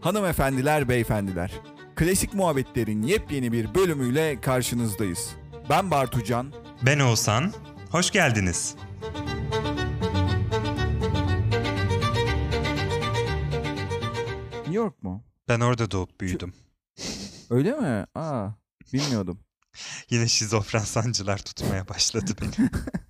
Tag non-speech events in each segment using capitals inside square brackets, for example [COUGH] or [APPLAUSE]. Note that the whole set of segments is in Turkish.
Hanımefendiler, beyefendiler. Klasik muhabbetlerin yepyeni bir bölümüyle karşınızdayız. Ben Bartucan. Ben Oğuzhan. Hoş geldiniz. New York mu? Ben orada doğup büyüdüm. Öyle mi? Aa, bilmiyordum. [LAUGHS] Yine şizofren sancılar tutmaya başladı beni. [LAUGHS]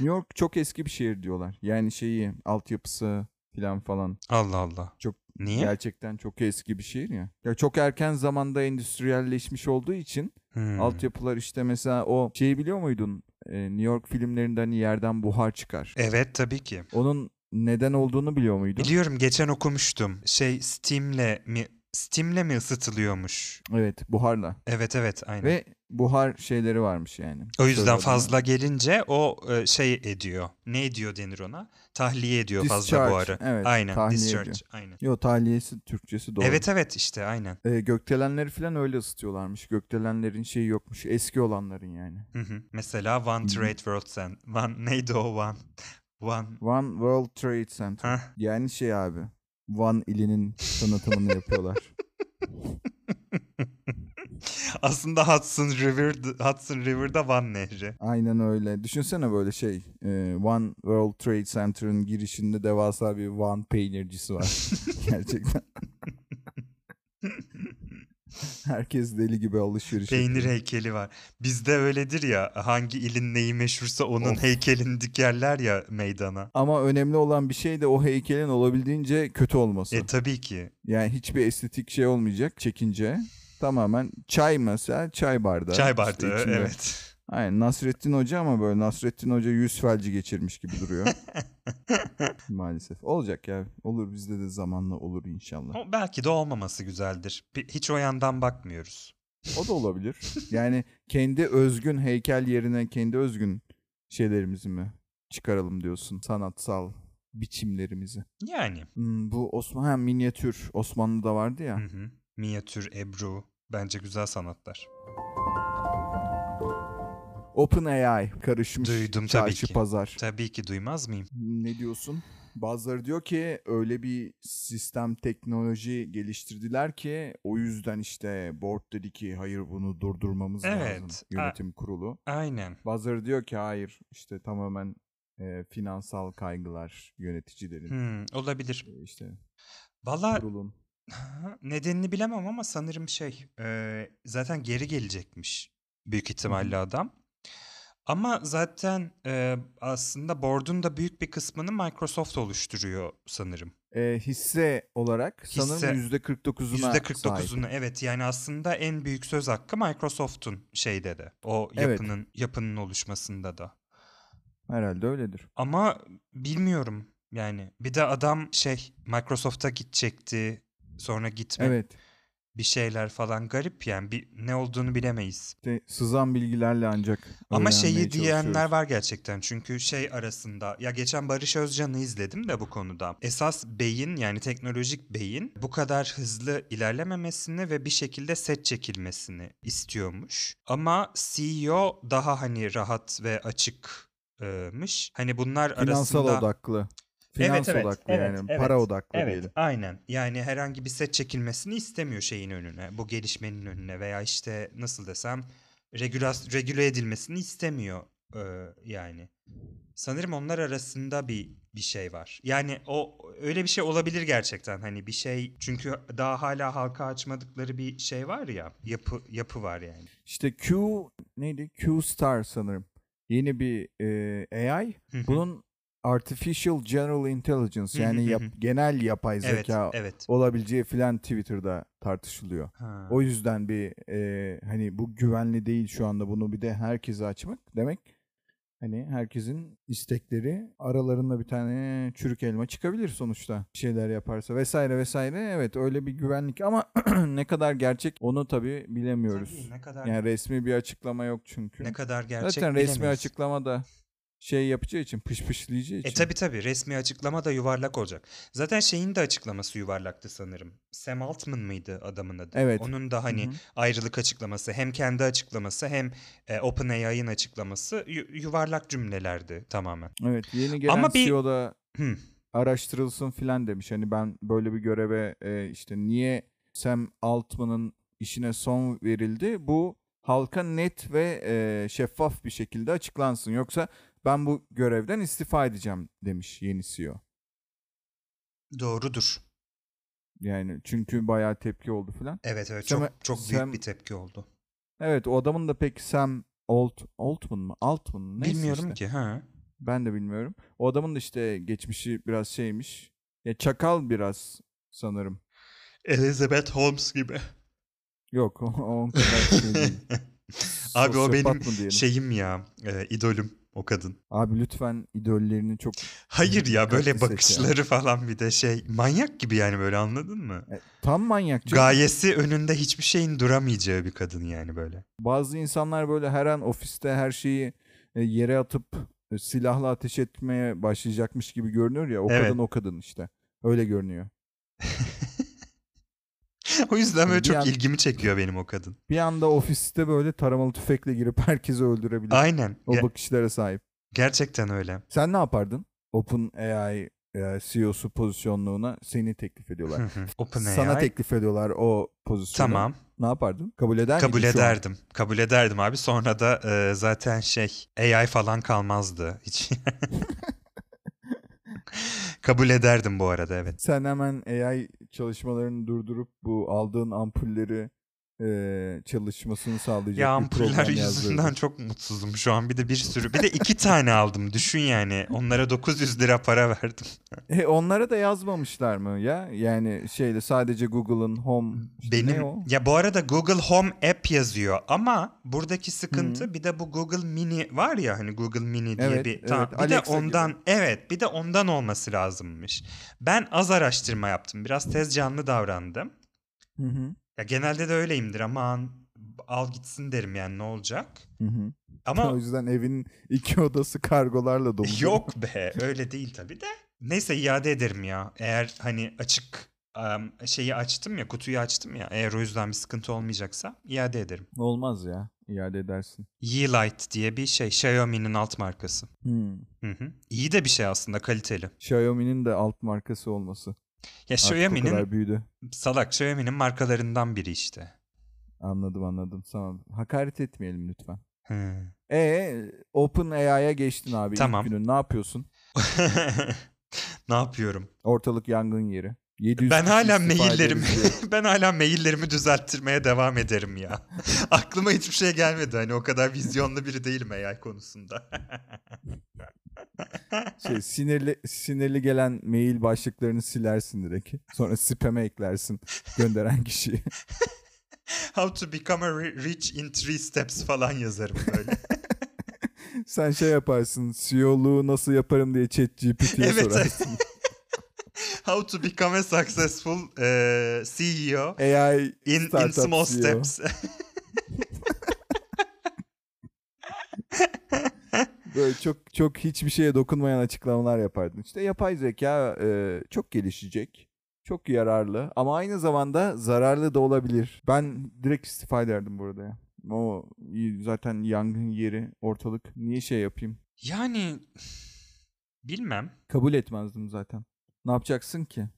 New York çok eski bir şehir diyorlar. Yani şeyi, altyapısı falan falan. Allah Allah. Çok Niye? Gerçekten çok eski bir şehir ya. Ya çok erken zamanda endüstriyelleşmiş olduğu için Hmm. altyapılar işte mesela o şeyi biliyor muydun? Ee, New York filmlerinde hani yerden buhar çıkar. Evet tabii ki. Onun neden olduğunu biliyor muydun? Biliyorum geçen okumuştum. Şey Steam'le mi Steam'le mi ısıtılıyormuş? Evet, buharla. Evet evet aynen. Ve buhar şeyleri varmış yani. o yüzden fazla gelince o e, şey ediyor. Ne ediyor denir ona? Tahliye ediyor fazla Discharge, buharı. evet, aynen. tahliye Discharge. ediyor. Aynen. Yo tahliyesi Türkçesi doğru. Evet evet işte aynen. Ee, gökdelenleri falan öyle ısıtıyorlarmış. Gökdelenlerin şeyi yokmuş. Eski olanların yani. Hı hı. Mesela One Trade World Center. One neydi o One? One. One World Trade Center. Heh. Yani şey abi. Van ilinin tanıtımını yapıyorlar. [LAUGHS] Aslında Hudson River Hudson River'da Van Nehri. Aynen öyle. Düşünsene böyle şey. e, One World Trade Center'ın girişinde devasa bir Van peynircisi var. [LAUGHS] Gerçekten. Herkes deli gibi alışveriş Peynir yapıyor. heykeli var. Bizde öyledir ya hangi ilin neyi meşhursa onun Of. heykelini dikerler ya meydana. Ama önemli olan bir şey de o heykelin olabildiğince kötü olması. E tabii ki. Yani hiçbir estetik şey olmayacak çekince. Tamamen çay mesela çay bardağı. Çay İşte bardağı içinde- evet. Aynen Nasrettin Hoca ama böyle Nasrettin Hoca yüz felci geçirmiş gibi duruyor. [LAUGHS] Maalesef. Olacak ya. Olur bizde de zamanla olur inşallah. O belki de olmaması güzeldir. Hiç o yandan bakmıyoruz. O da olabilir. Yani kendi özgün heykel yerine kendi özgün şeylerimizi mi çıkaralım diyorsun? Sanatsal biçimlerimizi. Yani. Hmm, bu Osman ha, minyatür Osmanlı'da vardı ya. Hı hı. Minyatür, Ebru bence güzel sanatlar. Open AI karışmış Duydum tabii ki. pazar. Tabii ki duymaz mıyım? Ne diyorsun? Bazıları diyor ki öyle bir sistem teknoloji geliştirdiler ki o yüzden işte board dedi ki hayır bunu durdurmamız Evet. lazım yönetim kurulu. Aynen. Bazıları diyor ki hayır işte tamamen e, finansal kaygılar yöneticilerin Hmm, olabilir. e, işte Valla kurulun. nedenini bilemem ama sanırım şey e, zaten geri gelecekmiş büyük ihtimalle adam. Ama zaten e, aslında board'un da büyük bir kısmını Microsoft oluşturuyor sanırım. E, hisse olarak Hisse- sanırım %49'una sahip. %49'unu evet yani aslında en büyük söz hakkı Microsoft'un şeyde de o Evet. yapının yapının oluşmasında da. Herhalde öyledir. Ama bilmiyorum yani bir de adam şey Microsoft'a gidecekti sonra gitme Evet. Bir şeyler falan garip yani bir ne olduğunu bilemeyiz. İşte sızan bilgilerle ancak Ama şeyi diyenler var gerçekten çünkü şey arasında ya geçen Barış Özcan'ı izledim de bu konuda. Esas beyin yani teknolojik beyin bu kadar hızlı ilerlememesini ve bir şekilde set çekilmesini istiyormuş. Ama CEO daha hani rahat ve açıkmış. Hani bunlar Finansal arasında... odaklı. Finans odaklı yani. Para odaklı Evet, diyelim. aynen. Yani herhangi bir set çekilmesini istemiyor şeyin önüne, bu gelişmenin önüne veya işte nasıl desem regülas regüle edilmesini istemiyor ee, yani. Sanırım onlar arasında bir bir şey var. Yani o öyle bir şey olabilir gerçekten. Hani bir şey çünkü daha hala halka açmadıkları bir şey var ya, yapı yapı var yani. İşte Q neydi? Q Star sanırım. Yeni bir e, AI. Bunun Artificial General Intelligence yani yap- genel yapay zeka evet. olabileceği filan Twitter'da tartışılıyor. Ha. O yüzden bir e, hani bu güvenli değil şu anda bunu bir de herkese açmak demek hani herkesin istekleri aralarında bir tane çürük elma çıkabilir sonuçta bir şeyler yaparsa vesaire vesaire evet öyle bir güvenlik ama [CLEARS THROAT] ne kadar gerçek onu tabii bilemiyoruz. Tabii, ne kadar Yani resmi bir açıklama yok çünkü. ne kadar gerçek Zaten resmi açıklama da şey yapacağı için pışpışlayacağı için. E tabi tabi resmi açıklama da yuvarlak olacak. Zaten şeyin de açıklaması yuvarlaktı sanırım. Sam Altman mıydı adamın adı? Evet. Onun da hani Hı hı. ayrılık açıklaması hem kendi açıklaması hem e, OpenAI'ın açıklaması yu- yuvarlak cümlelerdi tamamen. Evet yeni gelen Ama bir- CEO da Hı. araştırılsın filan demiş. Hani ben böyle bir göreve e, işte niye Sam Altman'ın işine son verildi? Bu halka net ve e, şeffaf bir şekilde açıklansın. Yoksa ben bu görevden istifa edeceğim demiş yeni CEO. Doğrudur. Yani çünkü bayağı tepki oldu filan. Evet evet Sam- çok çok büyük Sam- bir tepki oldu. Evet o adamın da pek Sam Alt, Altman mı? Altman mı? Neyse Bilmiyorum işte. ki ha. Ben de bilmiyorum. O adamın da işte geçmişi biraz şeymiş. Ya çakal biraz sanırım. Elizabeth Holmes gibi. Yok o, o on kadar şey değil. [LAUGHS] Abi o benim şeyim ya. e, idolüm o kadın. Abi lütfen idollerini çok... Hayır ya böyle seç ya. bakışları falan bir de şey manyak gibi yani böyle anladın mı? E, tam manyak. canım. Gayesi önünde hiçbir şeyin duramayacağı bir kadın yani böyle. Bazı insanlar böyle her an ofiste her şeyi e, yere atıp e, silahla ateş etmeye başlayacakmış gibi görünüyor ya. O Evet. kadın o kadın işte. Öyle görünüyor. [LAUGHS] [LAUGHS] o yüzden böyle Bir çok an- ilgimi çekiyor benim o kadın. Bir anda ofiste böyle taramalı tüfekle girip [LAUGHS] herkesi öldürebilir. Aynen. O Ge- bakışlara sahip. gerçekten öyle. Sen ne yapardın? OpenAI e, CEO'su pozisyonluğuna seni teklif ediyorlar. OpenAI. Sana teklif ediyorlar o pozisyonu. Tamam. Ne yapardın? Kabul eder Kabul şu an? ederdim. Kabul ederdim abi. Sonra da e, zaten şey AI falan kalmazdı hiç. [LAUGHS] [LAUGHS] Kabul ederdim bu arada evet. Sen hemen AI çalışmalarını durdurup bu aldığın ampulleri e, çalışmasını sağlayacak Ya bir program yüzünden yazdırdın. [LAUGHS] çok mutsuzum şu an. Bir de bir sürü. Bir de iki [LAUGHS] tane aldım. Düşün yani. Onlara 900 lira para verdim. [LAUGHS] E, onlara da yazmamışlar mı ya? Yani şeyle sadece Google'ın Home işte Benim ya bu arada Google Home App yazıyor ama buradaki sıkıntı bir de bu Google Mini var ya hani Google Mini diye Evet, bir evet, tamam, bir de Alexa ondan gibi. evet bir de ondan olması lazımmış. Ben az araştırma yaptım. Biraz tez canlı davrandım. Hı hı. Ya genelde de öyleyimdir aman al gitsin derim yani ne olacak? Hı hı. Ama [LAUGHS] O yüzden evin iki odası kargolarla dolu. Yok be [LAUGHS] öyle değil tabii de. Neyse iade ederim ya. Eğer hani açık şeyi açtım ya kutuyu açtım ya. Eğer o yüzden bir sıkıntı olmayacaksa iade ederim. Olmaz ya. İade edersin. Yeelight diye bir şey. Xiaomi'nin alt markası. Hmm. Hı hı. İyi de bir şey aslında kaliteli. Xiaomi'nin de alt markası olması. Ya Xiaomi'nin salak Xiaomi'nin markalarından biri işte. Anladım anladım. Tamam. Hakaret etmeyelim lütfen. Hı. E OpenAI'ya geçtin abi. ilk Tamam. günün. Ne yapıyorsun? [LAUGHS] ne yapıyorum? Ortalık yangın yeri. 700 Ben hala maillerimi [LAUGHS] ben hala maillerimi düzelttirmeye devam ederim ya. Aklıma hiçbir şey gelmedi. Hani o kadar vizyonlu biri değilim AI konusunda. [LAUGHS] şey, sinirli sinirli gelen mail başlıklarını silersin direkt. Sonra spam'e eklersin gönderen kişiyi. [LAUGHS] How to become a ri- rich in three steps falan yazarım böyle. [LAUGHS] Sen şey yaparsın. CEO'luğu nasıl yaparım diye ChatGPT'ye evet. sorarsın. [LAUGHS] How to become a successful eh, CEO AI in, in small CEO. steps. Böyle çok çok hiçbir şeye dokunmayan açıklamalar yapardın. İşte yapay zeka e, çok gelişecek. Çok yararlı ama aynı zamanda zararlı da olabilir. Ben direkt istifa ederdim burada ya. O zaten yangın yeri ortalık. Niye şey yapayım? yani bilmem. Kabul etmezdim zaten. Ne yapacaksın ki?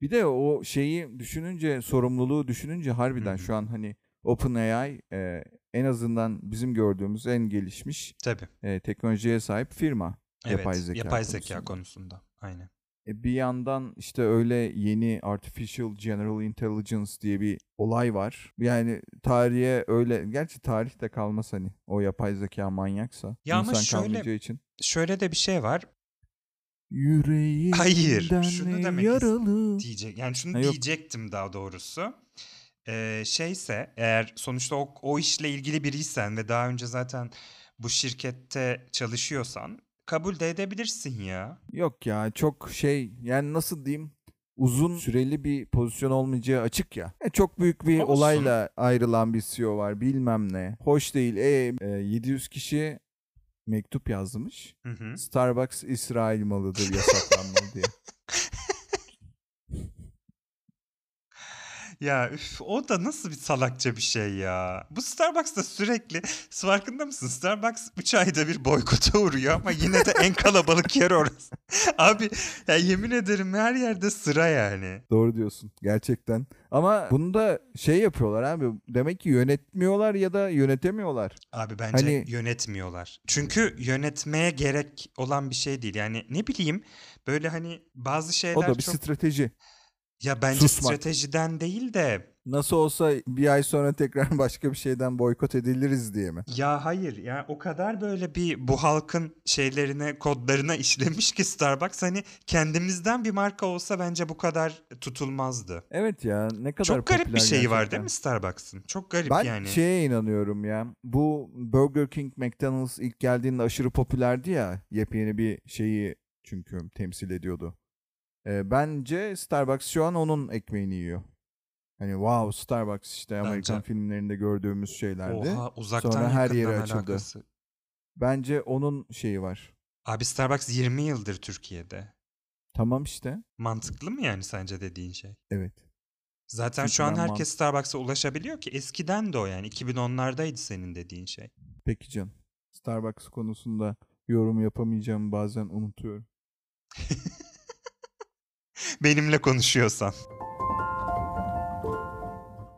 Bir de o şeyi düşününce, sorumluluğu düşününce harbiden Hı hı. şu an hani OpenAI e, en azından bizim gördüğümüz en gelişmiş Tabii. e, teknolojiye sahip firma. Evet. Yapay zeka yapay zeka konusunda. konusunda. Aynen. E, bir yandan işte öyle yeni Artificial General Intelligence diye bir olay var. Yani tarihe öyle, gerçi tarih de kalmaz hani o yapay zeka manyaksa. Ya insan şöyle- kalmayacağı için. Şöyle de bir şey var. Yüreğimden Hayır, şunu demek yaralı. diyecek. Yani şunu Ha, yok. diyecektim daha doğrusu. Ee, şeyse eğer sonuçta o, o işle ilgili biriysen ve daha önce zaten bu şirkette çalışıyorsan kabul de edebilirsin ya. Yok ya çok şey yani nasıl diyeyim uzun süreli bir pozisyon olmayacağı açık ya. E, çok büyük bir Olsun. olayla ayrılan bir CEO var bilmem ne. Hoş değil. E, e, 700 kişi mektup yazmış. Hı hı. Starbucks İsrail malıdır yasaklanmalı diye. [LAUGHS] Ya üf, o da nasıl bir salakça bir şey ya. Bu Starbucks'ta sürekli farkında mısın? Starbucks 3 ayda bir boykota uğruyor ama yine de en kalabalık yer orası. [LAUGHS] Abi ya yemin ederim her yerde sıra yani. Doğru diyorsun gerçekten. Ama bunu da şey yapıyorlar abi. Demek ki yönetmiyorlar ya da yönetemiyorlar. Abi bence Hani- yönetmiyorlar. Çünkü yönetmeye gerek olan bir şey değil. Yani ne bileyim böyle hani bazı şeyler O da bir çok... strateji. Ya bence susmak. stratejiden değil de Nasıl olsa bir ay sonra tekrar [LAUGHS] başka bir şeyden boykot ediliriz diye mi? Ya hayır ya o kadar böyle bir bu halkın şeylerine kodlarına işlemiş ki Starbucks hani kendimizden bir marka olsa bence bu kadar tutulmazdı. Evet ya ne kadar Çok garip bir şeyi var gerçekten. değil mi Starbucks'ın? Çok garip Ben yani. şeye inanıyorum ya. Bu Burger King, McDonald's ilk geldiğinde aşırı popülerdi ya. Yepyeni bir şeyi çünkü temsil ediyordu. Ee, bence Starbucks şu an onun ekmeğini yiyor. Hani wow Starbucks işte Amerikan Bence- filmlerinde gördüğümüz şeylerdi. Oha uzaktan Sonra her yere açıldı. alakası. Bence onun şeyi var. Abi Starbucks 20 yıldır Türkiye'de. Tamam işte. Mantıklı mı yani sence dediğin şey? Evet. Zaten Çünkü şu an herkes Starbucks'a ulaşabiliyor ki eskiden de o yani 2010'lardaydı senin dediğin şey. Peki can. Starbucks konusunda yorum yapamayacağım bazen unutuyorum. [LAUGHS] Benimle konuşuyorsan.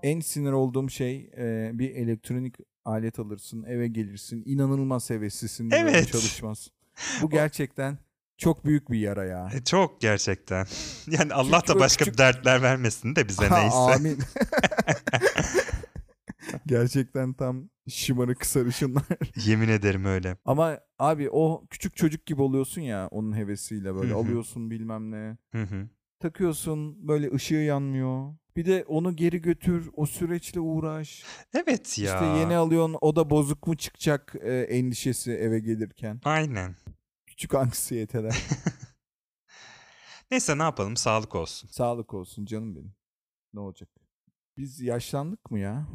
En sinir olduğum şey e, bir elektronik alet alırsın eve gelirsin inanılmaz heveslisin ve Evet. çalışmaz. Bu [LAUGHS] gerçekten çok büyük bir yara ya. E, Çok gerçekten. [LAUGHS] Yani Allah Çünkü da başka küçük- dertler vermesin de bize [LAUGHS] neyse. Amin. gerçekten tam şımarık sarışınlar. Yemin ederim öyle. Ama abi o küçük çocuk gibi oluyorsun ya onun hevesiyle böyle Hı hı. alıyorsun bilmem ne. Takıyorsun böyle ışığı yanmıyor. Bir de onu geri götür o süreçle uğraş. Evet ya. İşte yeni alıyorsun o da bozuk mu çıkacak e, endişesi eve gelirken. Aynen. Küçük anksiyeteler. [LAUGHS] Neyse ne yapalım sağlık olsun. Sağlık olsun canım benim. Ne olacak? Biz yaşlandık mı ya?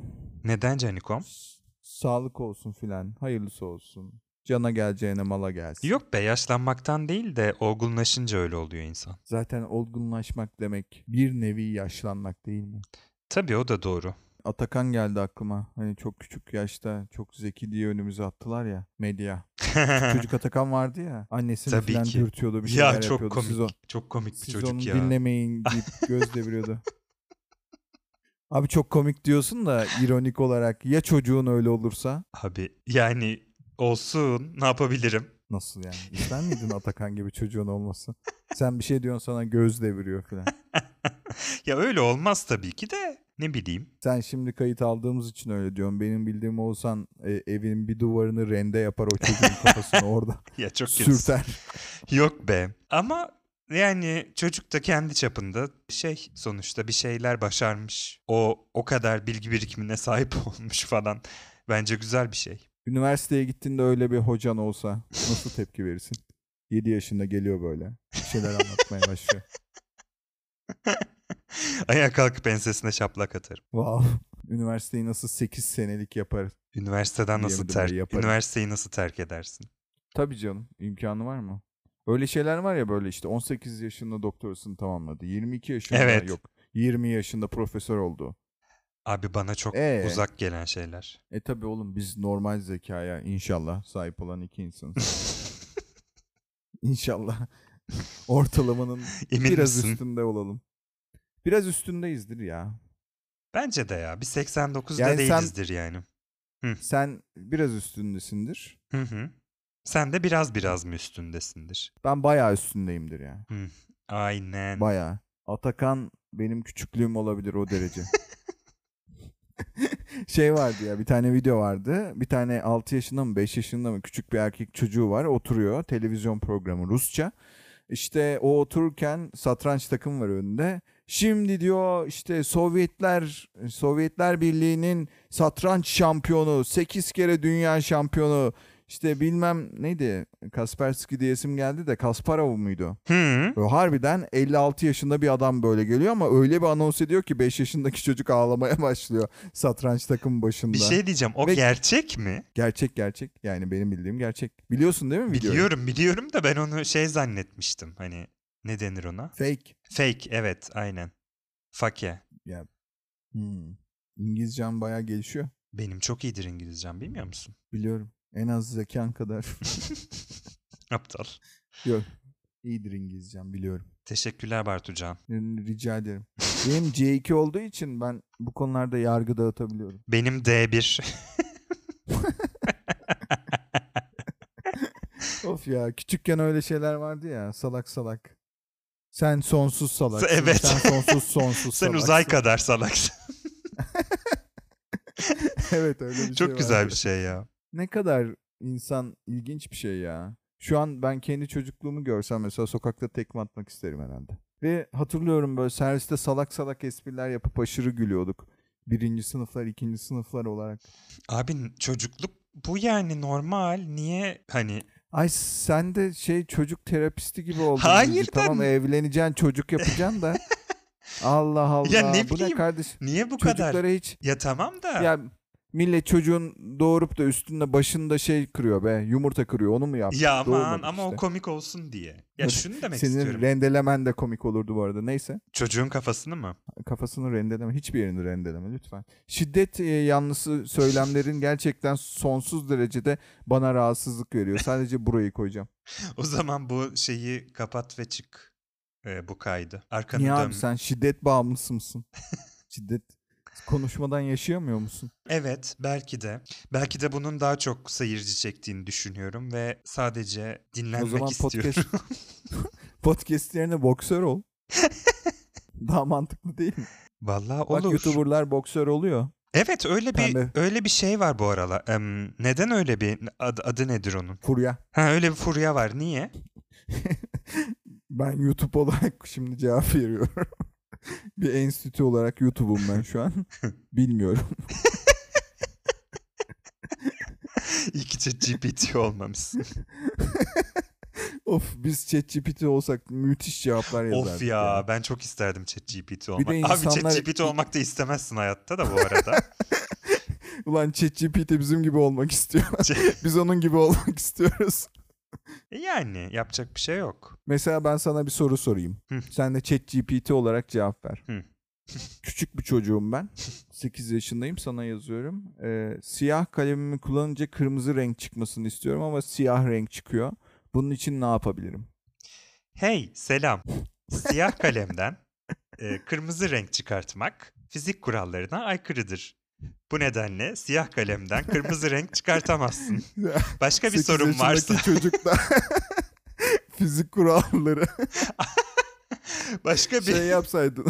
Neden Canikom? S- Sağlık olsun filan. Hayırlısı olsun. Cana geleceğine mala gelsin. Yok be yaşlanmaktan değil de olgunlaşınca öyle oluyor insan. Zaten olgunlaşmak demek bir nevi yaşlanmak değil mi? Tabii o da doğru. Atakan geldi aklıma. Hani çok küçük yaşta çok zeki diye önümüze attılar ya medya. [LAUGHS] Çocuk Atakan vardı ya. Annesini Tabii falan ki. dürtüyordu bir şeyler ya çok yapıyordu. komik. Siz, o, Çok komik bir siz çocuk onu ya. dinlemeyin deyip [LAUGHS] göz deviriyordu. Abi çok komik diyorsun da ironik olarak ya çocuğun öyle olursa Abi yani olsun ne yapabilirim? nasıl yani? İster miydin Atakan gibi çocuğun olması? Sen bir şey diyorsun sana göz deviriyor falan. [LAUGHS] ya öyle olmaz tabii ki de ne bileyim. Sen şimdi kayıt aldığımız için öyle diyorsun. Benim bildiğim olsan e, evin bir duvarını rende yapar o çocuğun kafasını orada. [LAUGHS] Ya çok. Sürter. Yok be. Ama yani çocuk da kendi çapında şey sonuçta bir şeyler başarmış. O o kadar bilgi birikimine sahip [LAUGHS] olmuş falan. Bence güzel bir şey. Üniversiteye gittiğinde öyle bir hocan olsa nasıl tepki verirsin? 7 yaşında geliyor böyle. Bir şeyler anlatmaya başlıyor. [LAUGHS] Ayağa kalkıp ensesine şaplak atarım. Wow. Üniversiteyi nasıl 8 senelik yapar? Üniversiteden nasıl terk üniversiteyi nasıl terk edersin? Tabii canım. imkanı var mı? Öyle şeyler var ya böyle işte 18 yaşında doktorasını tamamladı. 22 yaşında Evet. yok. 20 yaşında profesör oldu. Abi bana çok Ee? uzak gelen şeyler. E tabii oğlum biz normal zekaya inşallah sahip olan iki insanız. [LAUGHS] İnşallah ortalamanın Emin biraz misin? üstünde olalım. Biraz üstündeyizdir ya. Bence de ya. Bir 89'da Yani sen- değilizdir yani. Sen biraz üstündesindir. Hı hı. Sen de biraz biraz mı üstündesindir? Ben bayağı üstündeyimdir ya. Aynen. Bayağı. Atakan benim küçüklüğüm olabilir o derece. [LAUGHS] [LAUGHS] şey vardı ya bir tane video vardı. Bir tane 6 yaşında mı 5 yaşında mı küçük bir erkek çocuğu var oturuyor. Televizyon programı Rusça. İşte o otururken satranç takım var önünde. Şimdi diyor işte Sovyetler Sovyetler Birliği'nin satranç şampiyonu, 8 kere dünya şampiyonu işte bilmem neydi Kaspersky diyesim geldi de Kasparov muydu? Hı. Böyle harbiden 56 yaşında bir adam böyle geliyor ama öyle bir anons ediyor ki 5 yaşındaki çocuk ağlamaya [LAUGHS] başlıyor satranç takım başında. Bir şey diyeceğim. O Ve- gerçek mi? Gerçek gerçek yani benim bildiğim gerçek. Biliyorsun değil mi videoyu? Biliyorum biliyorum da ben onu şey zannetmiştim. Hani ne denir ona? Fake. Fake evet aynen. Fake. Hmm. İngilizcem bayağı gelişiyor. Benim çok iyidir İngilizcem bilmiyor musun? Biliyorum. En az zekan kadar. [LAUGHS] Aptal. Yok. İyidir İngilizcem biliyorum. Teşekkürler Bartucan. Rica ederim. Benim C2 olduğu için ben bu konularda yargı dağıtabiliyorum. Benim D1. [LAUGHS] Of ya küçükken öyle şeyler vardı ya salak salak. Sen sonsuz salaksın. Evet. Sen sonsuz sonsuz [LAUGHS] Sen salaksın. uzay kadar salaksın. evet öyle bir şey Çok güzel vardı. bir şey ya. Ne kadar insan ilginç bir şey ya. Şu an ben kendi çocukluğumu görsem mesela sokakta tekme atmak isterim herhalde. Ve hatırlıyorum böyle serviste salak salak espriler yapıp aşırı gülüyorduk. Birinci sınıflar, ikinci sınıflar olarak. Abi çocukluk bu yani normal. Niye hani Ay sen de şey çocuk terapisti gibi oldun. Hayır da- Tamam evleneceksin çocuk yapacaksın da. Allah [LAUGHS] Allah. Ya ne Bu ne bileyim, kardeş? niye bu kadar? Çocuklara hiç Ya tamam da ya millet çocuğun doğurup da üstünde başında şey kırıyor be. Yumurta kırıyor. Onu mu yaptı? ya aman ama o işte. komik olsun diye. Ya şunu demek Senin istiyorum. rendelemen de komik olurdu bu arada. Neyse. Çocuğun kafasını mı? Kafasını rendeleme. Hiçbir yerini rendeleme lütfen. Şiddet e, yanlısı söylemlerin gerçekten sonsuz derecede bana rahatsızlık veriyor. [LAUGHS] Sadece burayı koyacağım. O zaman bu şeyi kapat ve çık. Ee, bu kaydı. Arkanı Niye dön. abi sen şiddet bağımlısı mısın? [LAUGHS] şiddet konuşmadan yaşayamıyor musun? Evet belki de. Belki de bunun daha çok seyirci çektiğini düşünüyorum ve sadece dinlenmek o zaman istiyorum. podcast [LAUGHS] [LAUGHS] podcast yerine boksör ol. [LAUGHS] Daha mantıklı değil mi? Vallahi Bak olur. YouTuber'lar boksör oluyor. Evet öyle bir Pembe. öyle bir şey var bu aralar. Em, neden öyle bir adı, adı nedir onun? Furya. Ha öyle bir furya var. Niye? Ben YouTube olarak şimdi cevap veriyorum. [LAUGHS] bir enstitü olarak YouTube'um ben şu an. [LAUGHS] Bilmiyorum. [LAUGHS] İyi ki ChatGPT olmamışsın. of biz ChatGPT olsak müthiş cevaplar yazardık. of ya ben çok isterdim ChatGPT olmak. Abi insanlar- ChatGPT olmak da istemezsin hayatta da bu arada. Ulan ChatGPT bizim gibi olmak istiyor. Biz onun gibi olmak istiyoruz. E yani yapacak bir şey yok. Mesela ben sana bir soru sorayım. Hı. Sen de ChatGPT olarak cevap ver. Hı. [LAUGHS] Küçük bir çocuğum ben. 8 yaşındayım sana yazıyorum. Ee, siyah kalemimi kullanınca kırmızı renk çıkmasını istiyorum ama siyah renk çıkıyor. Bunun için ne yapabilirim? Hey selam. Siyah kalemden e, kırmızı renk çıkartmak fizik kurallarına aykırıdır. Bu nedenle siyah kalemden kırmızı renk çıkartamazsın. [LAUGHS] Başka bir 8 sorun varsa, yaşındaki çocuk da [LAUGHS] fizik kuralları [LAUGHS] başka bir şey yapsaydın.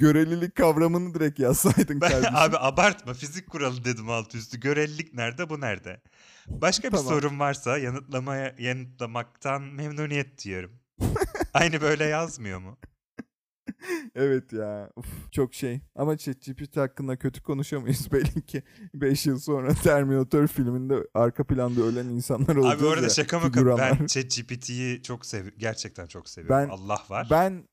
Görelilik kavramını direkt yazsaydın kardeşim. abi abartma fizik kuralı dedim alt üstü. Görelilik nerede bu nerede? Başka bir Tamam. sorun varsa yanıtlamaya yanıtlamaktan memnuniyet diyorum. Aynı böyle yazmıyor mu? [LAUGHS] Evet ya. Uf, çok şey. Ama ChatGPT hakkında kötü konuşamayız [LAUGHS] belli ki. 5 yıl sonra Terminator filminde arka planda ölen insanlar olacağız Abi orada ya, şaka mı figüranlar. ben ChatGPT'yi çok seviyorum. Gerçekten çok seviyorum. Ben- Allah var. Ben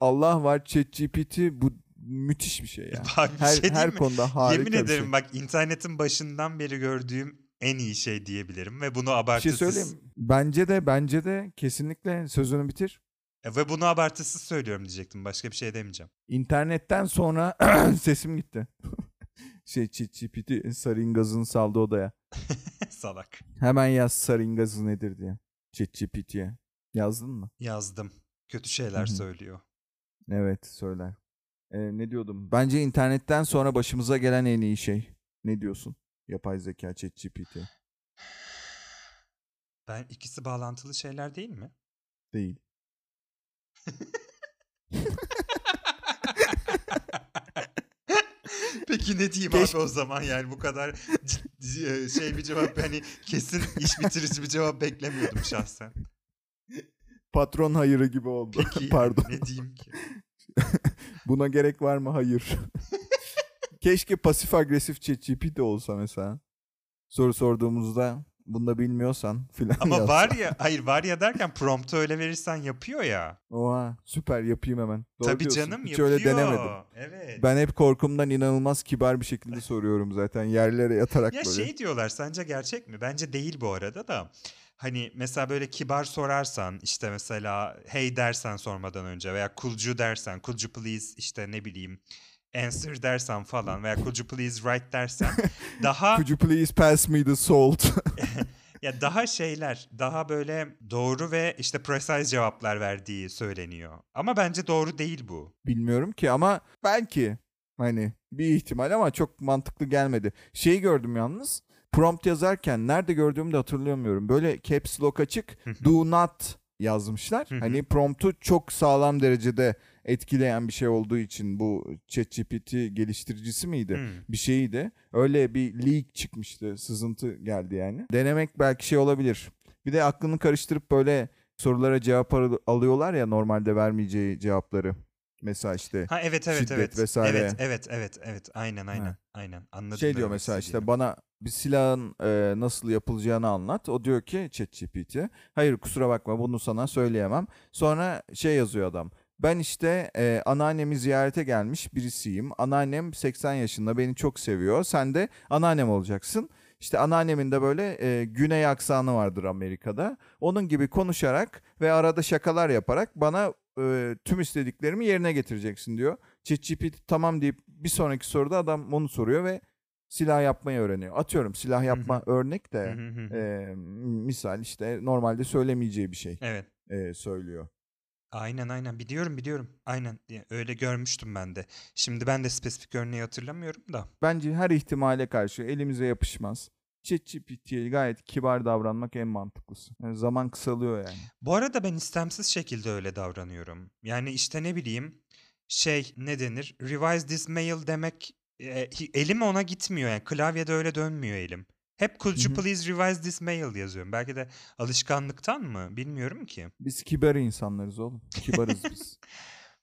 Allah var ChatGPT bu müthiş bir şey ya. [LAUGHS] Abi bir Her, şey her mi? konuda harika Yemin bir ederim şey. bak internetin başından beri gördüğüm en iyi şey diyebilirim ve bunu Bir şey abartısız söyleyeyim. Bence de bence de kesinlikle sözünü bitir. E, ve bunu abartısız söylüyorum diyecektim. Başka bir şey demeyeceğim. İnternetten sonra [CLEARS THROAT] sesim gitti. [LAUGHS] şey ChatGPT Saringaz'ın saldı odaya. [LAUGHS] Salak. Hemen yaz Saringaz'ı nedir diye. ChatGPT'ye. Yazdın mı? Yazdım. Kötü şeyler söylüyor. Evet söyler. Ee, ne diyordum? Bence internetten sonra başımıza gelen en iyi şey. Ne diyorsun? Yapay zeka ChatGPT. Ben ikisi bağlantılı şeyler değil mi? Değil. [LAUGHS] Peki ne diyeyim Keşke- abi o zaman yani bu kadar e, şey bir cevap hani kesin iş bitirici bir cevap beklemiyordum şahsen. Patron hayırı gibi oldu. Peki [LAUGHS] Pardon. ne diyeyim ki? [LAUGHS] Buna gerek var mı? Hayır. Keşke pasif agresif ChatGPT olsa mesela. Soru sorduğumuzda bunu da bilmiyorsan [LAUGHS] filan Ama yazsa. var ya hayır var ya derken promptu öyle verirsen yapıyor ya. Oha süper yapayım hemen. Doğru Tabii diyorsun. canım Hiç yapıyor. öyle denemedim. Evet. Ben hep korkumdan inanılmaz kibar bir şekilde [LAUGHS] soruyorum zaten yerlere yatarak Ya böyle. şey diyorlar sence gerçek mi? Bence değil bu arada da. Hani mesela böyle kibar sorarsan işte mesela hey dersen sormadan önce veya you dersen you please işte ne bileyim answer dersen falan veya could you please write dersen [LAUGHS] daha Could you please pass me the salt? [LAUGHS] ya daha şeyler daha böyle doğru ve işte precise cevaplar verdiği söyleniyor. Ama bence doğru değil bu. Bilmiyorum ki ama belki hani bir ihtimal ama çok mantıklı gelmedi. Şeyi gördüm yalnız. Prompt yazarken nerede gördüğümü de hatırlayamıyorum. Böyle caps lock açık do not yazmışlar. Hı hı. hani promptu çok sağlam derecede etkileyen bir şey olduğu için bu ChatGPT geliştiricisi miydi? Hmm. bir şeydi. Öyle bir leak çıkmıştı. Sızıntı geldi yani. Denemek belki şey olabilir. Bir de aklını karıştırıp böyle sorulara cevap ar- alıyorlar ya normalde vermeyeceği cevapları. Mesela işte Ha evet evet Şiddet evet. vesaire. Evet evet evet evet aynen aynen Ha. aynen anladım. şey diyor mesela işte bana bir silahın e, nasıl yapılacağını anlat. O diyor ki ChatGPT. Hayır kusura bakma bunu sana söyleyemem. Sonra şey yazıyor adam. Ben işte e, anneannemi ziyarete gelmiş birisiyim. Anneannem 80 yaşında beni çok seviyor. Sen de anneannem olacaksın. İşte anneannemin de böyle e, güney aksanı vardır Amerika'da. Onun gibi konuşarak ve arada şakalar yaparak bana e, tüm istediklerimi yerine getireceksin diyor. ChatGPT tamam deyip bir sonraki soruda adam onu soruyor ve silah yapmayı öğreniyor. Atıyorum silah yapma örnek Hı de e, misal işte normalde söylemeyeceği bir şey Evet. e, söylüyor. Aynen aynen biliyorum biliyorum. Aynen öyle görmüştüm ben de. Şimdi ben de spesifik örneği hatırlamıyorum da. Bence her ihtimale karşı elimize yapışmaz. ChatGPT'ye gayet kibar davranmak en mantıklısı. Yani zaman kısalıyor yani. Bu arada ben istemsiz şekilde öyle davranıyorum. Yani işte ne bileyim şey ne denir? Revise this mail demek e, elim ona gitmiyor yani klavyede öyle dönmüyor elim. Hep could you please revise this mail yazıyorum. Belki de alışkanlıktan mı bilmiyorum ki. Biz kibar insanlarız oğlum. Kibarız [LAUGHS] biz.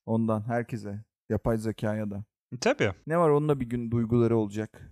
Ondan herkese. Yapay zekaya da. Tabii. Ne var onunla bir gün duyguları olacak.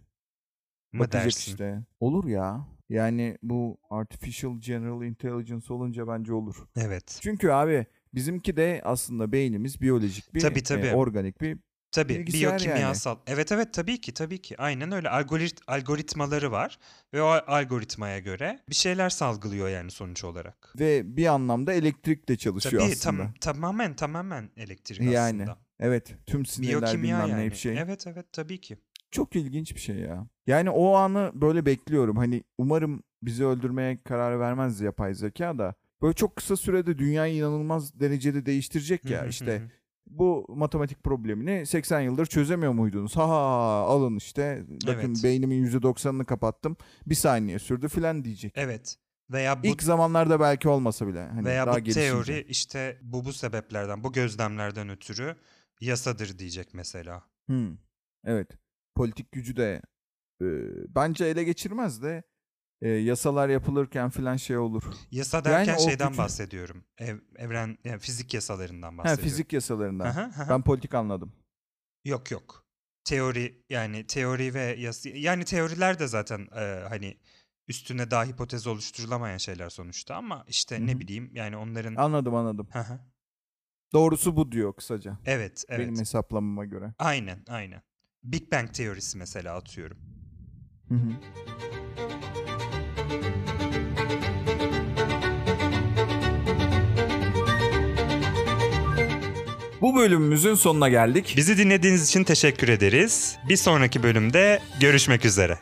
Mı Bakacak dersin? işte. Olur ya. Yani bu artificial general intelligence olunca bence olur. Evet. Çünkü abi bizimki de aslında beynimiz biyolojik bir Tabii, tabii. e, organik bir Tabii Bilgisayar yani. biyokimyasal. Evet evet tabii ki tabii ki. Aynen öyle. Algorit algoritmaları var ve o algoritmaya göre bir şeyler salgılıyor yani sonuç olarak. ve bir anlamda elektrikle çalışıyor Tabii aslında. tam, tamamen tamamen elektrik Yani aslında. evet tüm sinirler Biyokimya bilmem yani. ne bir şey. Evet evet tabii ki. Çok ilginç bir şey ya. Yani o anı böyle bekliyorum. Hani umarım bizi öldürmeye karar vermez yapay zeka da. Böyle çok kısa sürede dünyayı inanılmaz derecede değiştirecek ya. işte bu matematik problemini 80 yıldır çözemiyor muydunuz? Ha, alın işte. Bakın Evet. beynimin %90'ını kapattım. Bir saniye sürdü filan diyecek. Evet. Veya bu İlk zamanlarda belki olmasa bile. Hani veya daha bu gelişince. teori işte bu bu sebeplerden, bu gözlemlerden ötürü yasadır diyecek mesela. Hmm. Evet. Politik gücü de e, bence ele geçirmez de e, yasalar yapılırken filan şey olur. Yasa Yani derken o şeyden gücü- bahsediyorum. Ev, evren yani fizik yasalarından Ha bahsediyorum. fizik yasalarından. Aha, aha. Ben politik anladım. Yok yok. Teori yani teori ve yasa yani teoriler de zaten e, hani üstüne daha hipotez oluşturulamayan şeyler sonuçta ama işte Hı ne bileyim yani onların Anladım anladım. Hı hı. Doğrusu bu diyor kısaca. evet evet. Benim hesaplamama göre. Aynen aynen. Big Bang teorisi mesela atıyorum. Hı hı. Bu bölümümüzün sonuna geldik. Bizi dinlediğiniz için teşekkür ederiz. Bir sonraki bölümde görüşmek üzere.